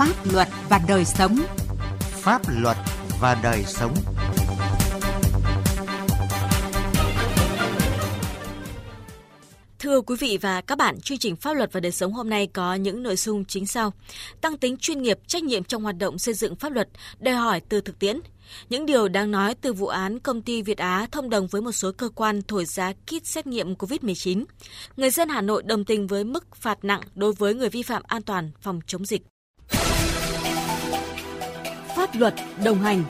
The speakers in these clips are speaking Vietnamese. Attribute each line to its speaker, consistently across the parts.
Speaker 1: Pháp luật và đời sống.
Speaker 2: Pháp luật và đời sống.
Speaker 3: Thưa quý vị và các bạn, chương trình Pháp luật và đời sống hôm nay có những nội dung chính sau. Tăng tính chuyên nghiệp, trách nhiệm trong hoạt động xây dựng pháp luật, đòi hỏi từ thực tiễn. Những điều đáng nói từ vụ án công ty Việt Á thông đồng với một số cơ quan thổi giá kit xét nghiệm COVID-19. Người dân Hà Nội đồng tình với mức phạt nặng đối với người vi phạm an toàn phòng chống dịch. Pháp luật đồng hành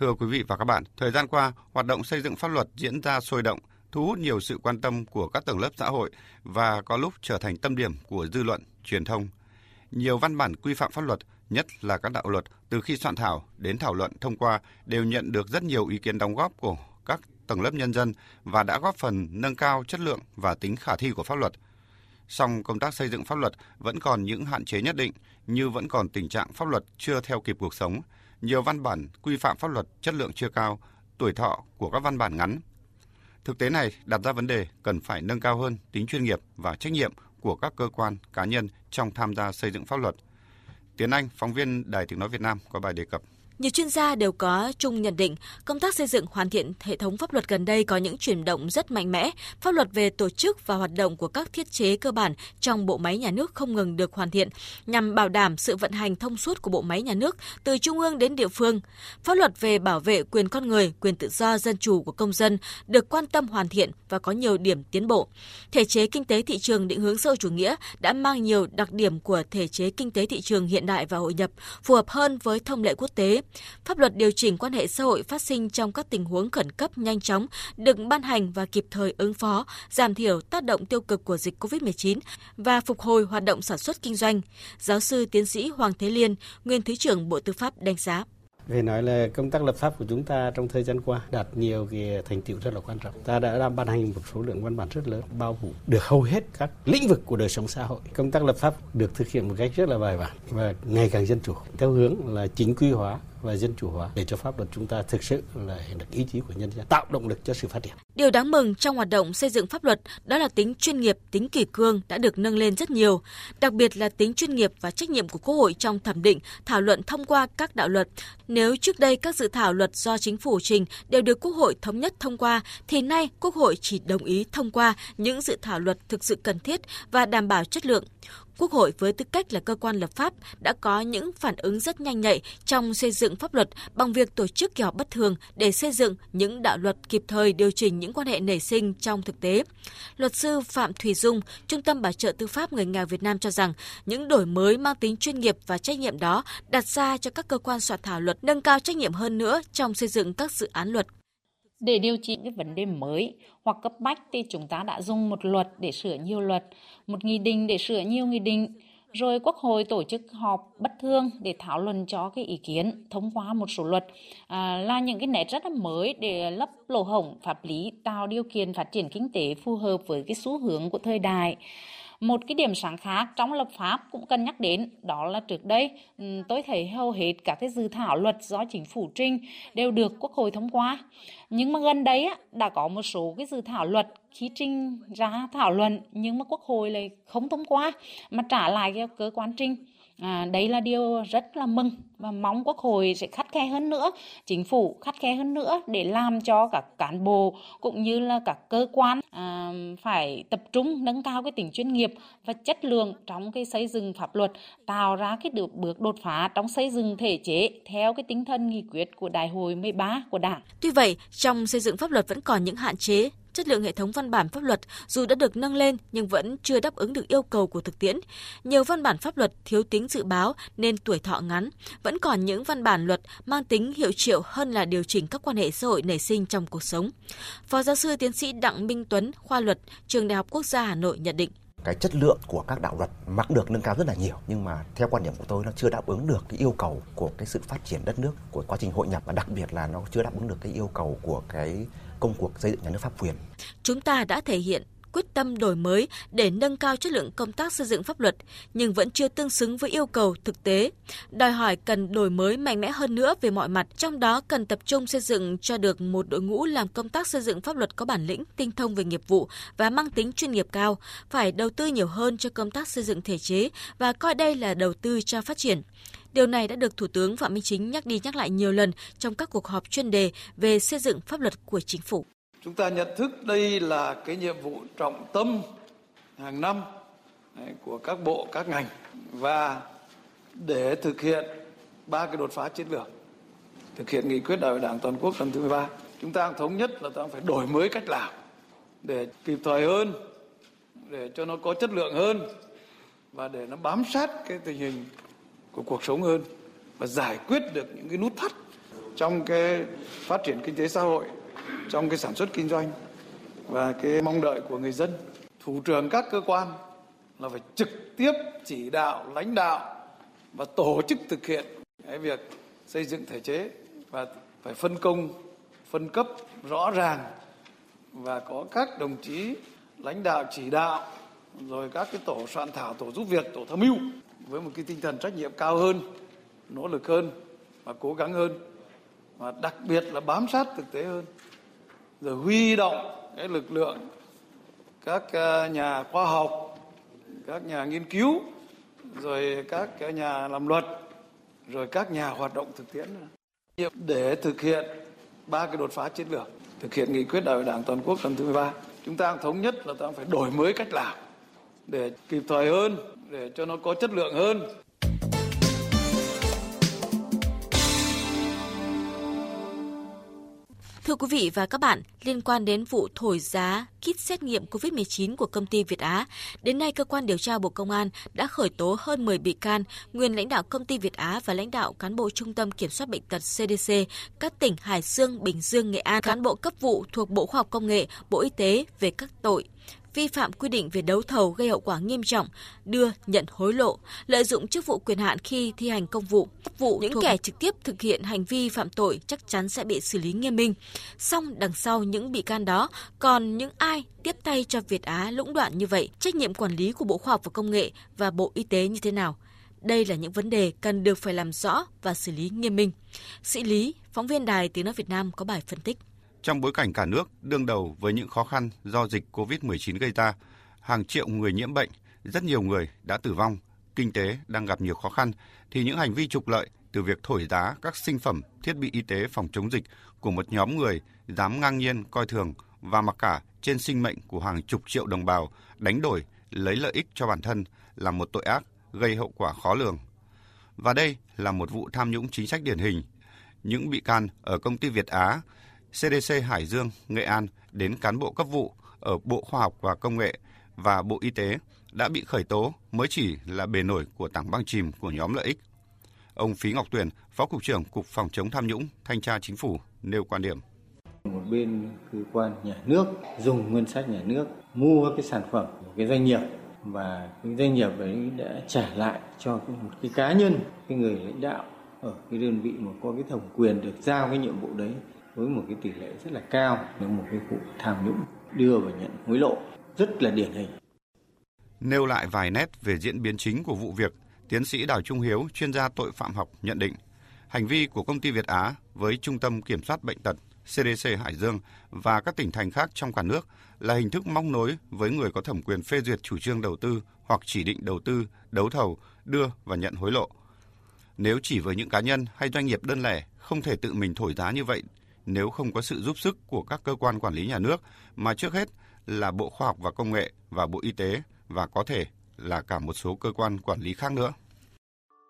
Speaker 4: Thưa quý vị và các bạn, thời gian qua, hoạt động xây dựng pháp luật diễn ra sôi động, thu hút nhiều sự quan tâm của các tầng lớp xã hội và có lúc trở thành tâm điểm của dư luận, truyền thông. Nhiều văn bản quy phạm pháp luật, nhất là các đạo luật, từ khi soạn thảo đến thảo luận thông qua đều nhận được rất nhiều ý kiến đóng góp của các tầng lớp nhân dân và đã góp phần nâng cao chất lượng và tính khả thi của pháp luật. Song công tác xây dựng pháp luật vẫn còn những hạn chế nhất định, như vẫn còn tình trạng pháp luật chưa theo kịp cuộc sống, nhiều văn bản quy phạm pháp luật chất lượng chưa cao, tuổi thọ của các văn bản ngắn. Thực tế này đặt ra vấn đề cần phải nâng cao hơn tính chuyên nghiệp và trách nhiệm của các cơ quan, cá nhân trong tham gia xây dựng pháp luật. Tiến Anh, phóng viên Đài Tiếng Nói Việt Nam có bài đề cập.
Speaker 3: Nhiều chuyên gia đều có chung nhận định, công tác xây dựng hoàn thiện hệ thống pháp luật gần đây có những chuyển động rất mạnh mẽ, pháp luật về tổ chức và hoạt động của các thiết chế cơ bản trong bộ máy nhà nước không ngừng được hoàn thiện nhằm bảo đảm sự vận hành thông suốt của bộ máy nhà nước từ trung ương đến địa phương. Pháp luật về bảo vệ quyền con người, quyền tự do dân chủ của công dân được quan tâm hoàn thiện và có nhiều điểm tiến bộ. Thể chế kinh tế thị trường định hướng xã hội chủ nghĩa đã mang nhiều đặc điểm của thể chế kinh tế thị trường hiện đại và hội nhập, phù hợp hơn với thông lệ quốc tế Pháp luật điều chỉnh quan hệ xã hội phát sinh trong các tình huống khẩn cấp nhanh chóng được ban hành và kịp thời ứng phó, giảm thiểu tác động tiêu cực của dịch COVID-19 và phục hồi hoạt động sản xuất kinh doanh. Giáo sư tiến sĩ Hoàng Thế Liên, nguyên Thứ trưởng Bộ Tư pháp đánh giá.
Speaker 5: Về nói là công tác lập pháp của chúng ta trong thời gian qua đạt nhiều cái thành tiệu rất là quan trọng. Ta đã ban hành một số lượng văn bản rất lớn bao phủ được hầu hết các lĩnh vực của đời sống xã hội. Công tác lập pháp được thực hiện một cách rất là bài bản và ngày càng dân chủ theo hướng là chính quy hóa và dân chủ hóa để cho pháp luật chúng ta thực sự là hiện được ý chí của nhân dân, tạo động lực cho sự phát triển.
Speaker 3: Điều đáng mừng trong hoạt động xây dựng pháp luật đó là tính chuyên nghiệp, tính kỷ cương đã được nâng lên rất nhiều, đặc biệt là tính chuyên nghiệp và trách nhiệm của Quốc hội trong thẩm định, thảo luận thông qua các đạo luật. Nếu trước đây các dự thảo luật do chính phủ trình đều được Quốc hội thống nhất thông qua, thì nay Quốc hội chỉ đồng ý thông qua những dự thảo luật thực sự cần thiết và đảm bảo chất lượng. Quốc hội với tư cách là cơ quan lập pháp đã có những phản ứng rất nhanh nhạy trong xây dựng pháp luật bằng việc tổ chức kỳ họp bất thường để xây dựng những đạo luật kịp thời điều chỉnh những quan hệ nảy sinh trong thực tế. Luật sư Phạm Thùy Dung, Trung tâm Bảo trợ Tư pháp Người nghèo Việt Nam cho rằng những đổi mới mang tính chuyên nghiệp và trách nhiệm đó đặt ra cho các cơ quan soạn thảo luật nâng cao trách nhiệm hơn nữa trong xây dựng các dự án luật
Speaker 6: để điều trị những vấn đề mới hoặc cấp bách thì chúng ta đã dùng một luật để sửa nhiều luật, một nghị định để sửa nhiều nghị định, rồi Quốc hội tổ chức họp bất thường để thảo luận cho cái ý kiến thông qua một số luật à, là những cái nét rất là mới để lấp lỗ hổng pháp lý tạo điều kiện phát triển kinh tế phù hợp với cái xu hướng của thời đại một cái điểm sáng khác trong lập pháp cũng cần nhắc đến, đó là trước đây ừ, tôi thấy hầu hết các cái dự thảo luật do chính phủ trình đều được quốc hội thông qua. Nhưng mà gần đấy đã có một số cái dự thảo luật khi trình ra thảo luận nhưng mà quốc hội lại không thông qua, mà trả lại cho cơ quan trình. À, đấy là điều rất là mừng và mong quốc hội sẽ khắt khe hơn nữa, chính phủ khắt khe hơn nữa để làm cho các cán bộ cũng như là các cơ quan à, phải tập trung nâng cao cái tính chuyên nghiệp và chất lượng trong cái xây dựng pháp luật, tạo ra cái được bước đột phá trong xây dựng thể chế theo cái tinh thần nghị quyết của Đại hội 13 của Đảng.
Speaker 3: Tuy vậy, trong xây dựng pháp luật vẫn còn những hạn chế chất lượng hệ thống văn bản pháp luật dù đã được nâng lên nhưng vẫn chưa đáp ứng được yêu cầu của thực tiễn. Nhiều văn bản pháp luật thiếu tính dự báo nên tuổi thọ ngắn, vẫn còn những văn bản luật mang tính hiệu triệu hơn là điều chỉnh các quan hệ xã hội nảy sinh trong cuộc sống. Phó giáo sư tiến sĩ Đặng Minh Tuấn, khoa luật, Trường Đại học Quốc gia Hà Nội nhận định
Speaker 7: cái chất lượng của các đạo luật mặc được nâng cao rất là nhiều, nhưng mà theo quan điểm của tôi nó chưa đáp ứng được cái yêu cầu của cái sự phát triển đất nước của quá trình hội nhập, và đặc biệt là nó chưa đáp ứng được cái yêu cầu của cái công cuộc xây dựng nhà nước pháp quyền.
Speaker 3: Chúng ta đã thể hiện quyết tâm đổi mới để nâng cao chất lượng công tác xây dựng pháp luật, nhưng vẫn chưa tương xứng với yêu cầu thực tế. Đòi hỏi cần đổi mới mạnh mẽ hơn nữa về mọi mặt, trong đó cần tập trung xây dựng cho được một đội ngũ làm công tác xây dựng pháp luật có bản lĩnh, tinh thông về nghiệp vụ và mang tính chuyên nghiệp cao, phải đầu tư nhiều hơn cho công tác xây dựng thể chế và coi đây là đầu tư cho phát triển. Điều này đã được Thủ tướng Phạm Minh Chính nhắc đi nhắc lại nhiều lần trong các cuộc họp chuyên đề về xây dựng pháp luật của chính phủ.
Speaker 1: Chúng ta nhận thức đây là cái nhiệm vụ trọng tâm hàng năm của các bộ, các ngành và để thực hiện ba cái đột phá chiến lược, thực hiện nghị quyết đại hội Đảng toàn quốc lần thứ 13, chúng ta thống nhất là ta phải đổi mới cách làm để kịp thời hơn, để cho nó có chất lượng hơn và để nó bám sát cái tình hình của cuộc sống hơn và giải quyết được những cái nút thắt trong cái phát triển kinh tế xã hội, trong cái sản xuất kinh doanh và cái mong đợi của người dân. Thủ trưởng các cơ quan là phải trực tiếp chỉ đạo, lãnh đạo và tổ chức thực hiện cái việc xây dựng thể chế và phải phân công, phân cấp rõ ràng và có các đồng chí lãnh đạo chỉ đạo rồi các cái tổ soạn thảo, tổ giúp việc, tổ tham mưu với một cái tinh thần trách nhiệm cao hơn, nỗ lực hơn và cố gắng hơn và đặc biệt là bám sát thực tế hơn rồi huy động cái lực lượng các ờ, nhà khoa học, các nhà nghiên cứu, rồi các cái nhà làm luật, rồi các nhà hoạt động thực tiễn. Để thực hiện ba cái đột phá chiến lược, thực hiện nghị quyết đại hội đảng toàn quốc lần thứ 13 chúng ta thống nhất là ta phải đổi mới cách làm để kịp thời hơn, để cho nó có chất lượng hơn.
Speaker 3: Thưa quý vị và các bạn, liên quan đến vụ thổi giá kit xét nghiệm COVID-19 của công ty Việt Á, đến nay cơ quan điều tra Bộ Công an đã khởi tố hơn 10 bị can, nguyên lãnh đạo công ty Việt Á và lãnh đạo cán bộ Trung tâm Kiểm soát bệnh tật CDC, các tỉnh Hải Dương, Bình Dương, Nghệ An, cán bộ cấp vụ thuộc Bộ Khoa học Công nghệ, Bộ Y tế về các tội vi phạm quy định về đấu thầu gây hậu quả nghiêm trọng, đưa, nhận hối lộ, lợi dụng chức vụ quyền hạn khi thi hành công vụ. Vụ những kẻ trực tiếp thực hiện hành vi phạm tội chắc chắn sẽ bị xử lý nghiêm minh. Song đằng sau những bị can đó còn những ai tiếp tay cho Việt Á lũng đoạn như vậy, trách nhiệm quản lý của Bộ Khoa học và Công nghệ và Bộ Y tế như thế nào? Đây là những vấn đề cần được phải làm rõ và xử lý nghiêm minh. Sĩ Lý, phóng viên Đài Tiếng Nói Việt Nam có bài phân tích.
Speaker 4: Trong bối cảnh cả nước đương đầu với những khó khăn do dịch COVID-19 gây ra, hàng triệu người nhiễm bệnh, rất nhiều người đã tử vong, kinh tế đang gặp nhiều khó khăn, thì những hành vi trục lợi từ việc thổi giá các sinh phẩm, thiết bị y tế phòng chống dịch của một nhóm người dám ngang nhiên coi thường và mặc cả trên sinh mệnh của hàng chục triệu đồng bào đánh đổi lấy lợi ích cho bản thân là một tội ác gây hậu quả khó lường. Và đây là một vụ tham nhũng chính sách điển hình. Những bị can ở công ty Việt Á CDC Hải Dương, Nghệ An đến cán bộ cấp vụ ở Bộ Khoa học và Công nghệ và Bộ Y tế đã bị khởi tố mới chỉ là bề nổi của tảng băng chìm của nhóm lợi ích. Ông Phí Ngọc Tuyền, Phó Cục trưởng Cục Phòng chống tham nhũng, Thanh tra Chính phủ nêu quan điểm.
Speaker 8: Một bên cơ quan nhà nước dùng ngân sách nhà nước mua cái sản phẩm của cái doanh nghiệp và cái doanh nghiệp ấy đã trả lại cho một cái cá nhân, cái người lãnh đạo ở cái đơn vị mà có cái thẩm quyền được giao cái nhiệm vụ đấy với một cái tỷ lệ rất là cao là một cái vụ tham nhũng đưa và nhận hối lộ rất là điển hình.
Speaker 4: Nêu lại vài nét về diễn biến chính của vụ việc, tiến sĩ Đào Trung Hiếu, chuyên gia tội phạm học nhận định hành vi của công ty Việt Á với Trung tâm Kiểm soát Bệnh tật CDC Hải Dương và các tỉnh thành khác trong cả nước là hình thức móc nối với người có thẩm quyền phê duyệt chủ trương đầu tư hoặc chỉ định đầu tư, đấu thầu, đưa và nhận hối lộ. Nếu chỉ với những cá nhân hay doanh nghiệp đơn lẻ không thể tự mình thổi giá như vậy nếu không có sự giúp sức của các cơ quan quản lý nhà nước, mà trước hết là Bộ Khoa học và Công nghệ và Bộ Y tế và có thể là cả một số cơ quan quản lý khác nữa.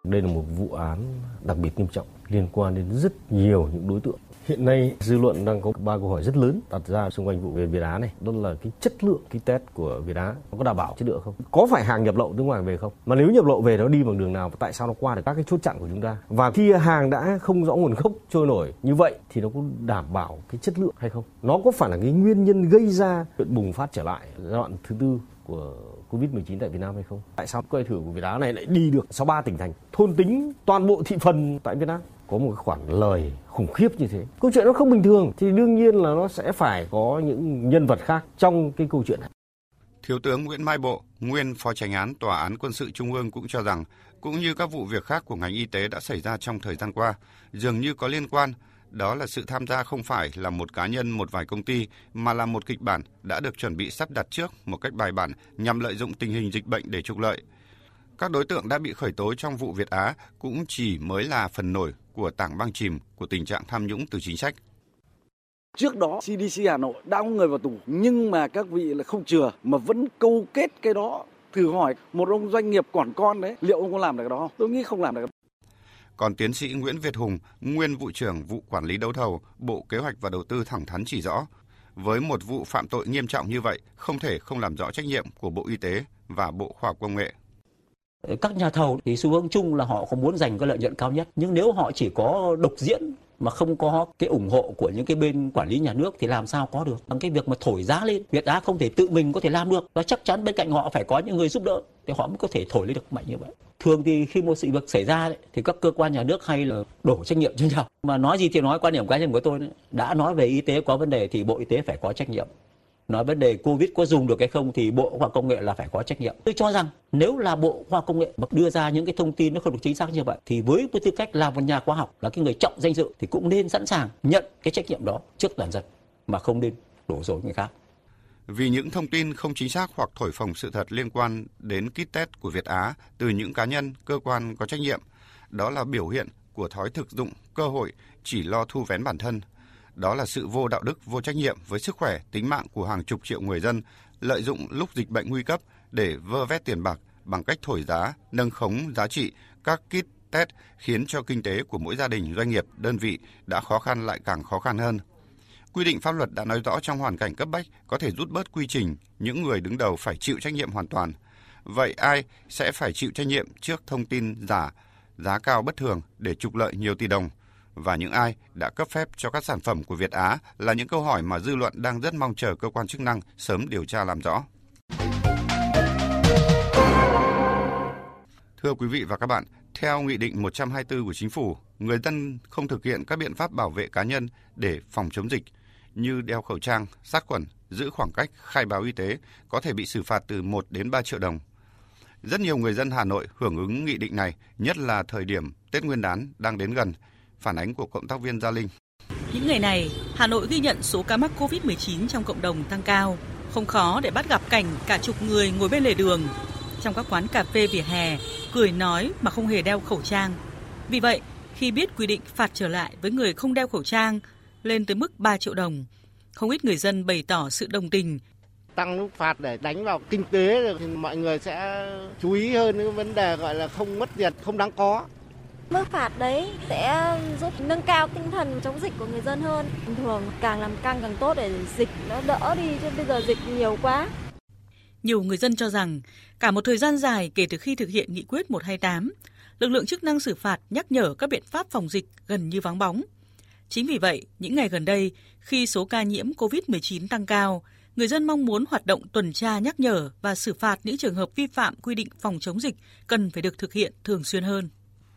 Speaker 9: Đây là một vụ án đặc biệt nghiêm trọng, liên quan đến rất nhiều những đối tượng Hiện nay, dư luận đang có ba câu hỏi rất lớn đặt ra xung quanh vụ về Việt Á này. Đó là cái chất lượng, cái test của Việt Á nó có đảm bảo chất lượng không? Có phải hàng nhập lậu từ ngoài về không? Mà nếu nhập lậu về nó đi bằng đường nào và tại sao nó qua được các cái chốt chặn của chúng ta? Và khi hàng đã không rõ nguồn gốc trôi nổi như vậy thì nó có đảm bảo cái chất lượng hay không? Nó có phải là cái nguyên nhân gây ra chuyện bùng phát trở lại giai đoạn thứ tư của Covid-19 tại Việt Nam hay không? Tại sao quay thử của Việt Á này lại đi được 63 tỉnh thành, thôn tính toàn bộ thị phần tại Việt Nam? có một cái khoản lời khủng khiếp như thế câu chuyện nó không bình thường thì đương nhiên là nó sẽ phải có những nhân vật khác trong cái câu chuyện này
Speaker 4: Thiếu tướng Nguyễn Mai Bộ, nguyên Phó Tránh án Tòa án Quân sự Trung ương cũng cho rằng, cũng như các vụ việc khác của ngành y tế đã xảy ra trong thời gian qua, dường như có liên quan, đó là sự tham gia không phải là một cá nhân, một vài công ty, mà là một kịch bản đã được chuẩn bị sắp đặt trước một cách bài bản nhằm lợi dụng tình hình dịch bệnh để trục lợi. Các đối tượng đã bị khởi tố trong vụ Việt Á cũng chỉ mới là phần nổi của tảng băng chìm của tình trạng tham nhũng từ chính sách.
Speaker 10: Trước đó CDC Hà Nội đã có người vào tù nhưng mà các vị là không chừa mà vẫn câu kết cái đó. Thử hỏi một ông doanh nghiệp quản con đấy liệu ông có làm được đó không? Tôi nghĩ không làm được.
Speaker 4: Còn tiến sĩ Nguyễn Việt Hùng, nguyên vụ trưởng vụ quản lý đấu thầu, Bộ Kế hoạch và Đầu tư thẳng thắn chỉ rõ, với một vụ phạm tội nghiêm trọng như vậy, không thể không làm rõ trách nhiệm của Bộ Y tế và Bộ Khoa học Công nghệ.
Speaker 11: Các nhà thầu thì xu hướng chung là họ không muốn giành cái lợi nhuận cao nhất, nhưng nếu họ chỉ có độc diễn mà không có cái ủng hộ của những cái bên quản lý nhà nước thì làm sao có được? Bằng cái việc mà thổi giá lên Việt Á không thể tự mình có thể làm được. Và chắc chắn bên cạnh họ phải có những người giúp đỡ thì họ mới có thể thổi lên được mạnh như vậy. Thường thì khi một sự việc xảy ra đấy, thì các cơ quan nhà nước hay là đổ trách nhiệm cho nhau. Mà nói gì thì nói quan điểm cá nhân của tôi đấy, đã nói về y tế có vấn đề thì bộ y tế phải có trách nhiệm nói vấn đề covid có dùng được hay không thì bộ khoa công nghệ là phải có trách nhiệm tôi cho rằng nếu là bộ khoa công nghệ mà đưa ra những cái thông tin nó không được chính xác như vậy thì với tư cách là một nhà khoa học là cái người trọng danh dự thì cũng nên sẵn sàng nhận cái trách nhiệm đó trước toàn dân mà không nên đổ dối người khác
Speaker 4: vì những thông tin không chính xác hoặc thổi phồng sự thật liên quan đến kit test của Việt Á từ những cá nhân, cơ quan có trách nhiệm. Đó là biểu hiện của thói thực dụng cơ hội chỉ lo thu vén bản thân. Đó là sự vô đạo đức, vô trách nhiệm với sức khỏe, tính mạng của hàng chục triệu người dân, lợi dụng lúc dịch bệnh nguy cấp để vơ vét tiền bạc bằng cách thổi giá, nâng khống giá trị các kit test khiến cho kinh tế của mỗi gia đình, doanh nghiệp, đơn vị đã khó khăn lại càng khó khăn hơn. Quy định pháp luật đã nói rõ trong hoàn cảnh cấp bách có thể rút bớt quy trình, những người đứng đầu phải chịu trách nhiệm hoàn toàn. Vậy ai sẽ phải chịu trách nhiệm trước thông tin giả, giá cao bất thường để trục lợi nhiều tỷ đồng? Và những ai đã cấp phép cho các sản phẩm của Việt Á là những câu hỏi mà dư luận đang rất mong chờ cơ quan chức năng sớm điều tra làm rõ. Thưa quý vị và các bạn, theo Nghị định 124 của Chính phủ, người dân không thực hiện các biện pháp bảo vệ cá nhân để phòng chống dịch như đeo khẩu trang, sát khuẩn, giữ khoảng cách, khai báo y tế có thể bị xử phạt từ 1 đến 3 triệu đồng. Rất nhiều người dân Hà Nội hưởng ứng nghị định này, nhất là thời điểm Tết Nguyên đán đang đến gần. Phản ánh của cộng tác viên Gia Linh.
Speaker 12: Những ngày này, Hà Nội ghi nhận số ca mắc COVID-19 trong cộng đồng tăng cao. Không khó để bắt gặp cảnh cả chục người ngồi bên lề đường, trong các quán cà phê vỉa hè, cười nói mà không hề đeo khẩu trang. Vì vậy, khi biết quy định phạt trở lại với người không đeo khẩu trang lên tới mức 3 triệu đồng, không ít người dân bày tỏ sự đồng tình.
Speaker 13: Tăng mức phạt để đánh vào kinh tế thì mọi người sẽ chú ý hơn cái vấn đề gọi là không mất tiền, không đáng có.
Speaker 14: Mức phạt đấy sẽ giúp nâng cao tinh thần chống dịch của người dân hơn. Thường càng làm căng càng tốt để dịch nó đỡ đi, chứ bây giờ dịch nhiều quá.
Speaker 12: Nhiều người dân cho rằng cả một thời gian dài kể từ khi thực hiện nghị quyết 128, lực lượng chức năng xử phạt nhắc nhở các biện pháp phòng dịch gần như vắng bóng. Chính vì vậy, những ngày gần đây, khi số ca nhiễm COVID-19 tăng cao, người dân mong muốn hoạt động tuần tra nhắc nhở và xử phạt những trường hợp vi phạm quy định phòng chống dịch cần phải được thực hiện thường xuyên hơn.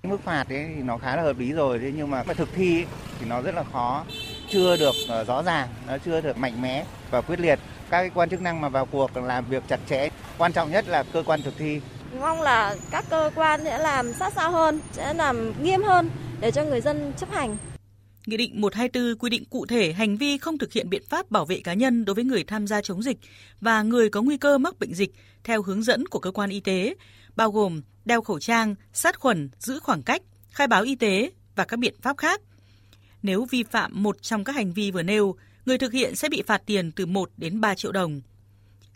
Speaker 15: Mức phạt ấy thì nó khá là hợp lý rồi, thế nhưng mà thực thi ấy, thì nó rất là khó, chưa được ờ, rõ ràng, nó chưa được mạnh mẽ và quyết liệt. Các quan chức năng mà vào cuộc làm việc chặt chẽ, quan trọng nhất là cơ quan thực thi.
Speaker 14: Mong là các cơ quan sẽ làm sát sao hơn, sẽ làm nghiêm hơn để cho người dân chấp hành.
Speaker 12: Nghị định 124 quy định cụ thể hành vi không thực hiện biện pháp bảo vệ cá nhân đối với người tham gia chống dịch và người có nguy cơ mắc bệnh dịch theo hướng dẫn của cơ quan y tế, bao gồm đeo khẩu trang, sát khuẩn, giữ khoảng cách, khai báo y tế và các biện pháp khác. Nếu vi phạm một trong các hành vi vừa nêu, người thực hiện sẽ bị phạt tiền từ 1 đến 3 triệu đồng.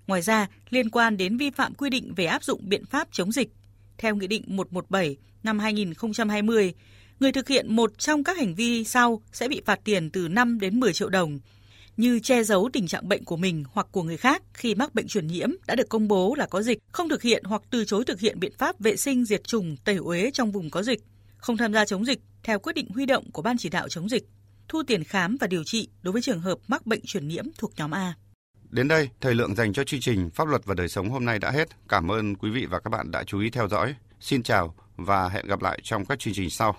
Speaker 12: Ngoài ra, liên quan đến vi phạm quy định về áp dụng biện pháp chống dịch, theo Nghị định 117 năm 2020, người thực hiện một trong các hành vi sau sẽ bị phạt tiền từ 5 đến 10 triệu đồng, như che giấu tình trạng bệnh của mình hoặc của người khác khi mắc bệnh truyền nhiễm đã được công bố là có dịch, không thực hiện hoặc từ chối thực hiện biện pháp vệ sinh diệt trùng tẩy uế trong vùng có dịch, không tham gia chống dịch theo quyết định huy động của Ban chỉ đạo chống dịch, thu tiền khám và điều trị đối với trường hợp mắc bệnh truyền nhiễm thuộc nhóm A.
Speaker 4: Đến đây, thời lượng dành cho chương trình Pháp luật và đời sống hôm nay đã hết. Cảm ơn quý vị và các bạn đã chú ý theo dõi. Xin chào và hẹn gặp lại trong các chương trình sau.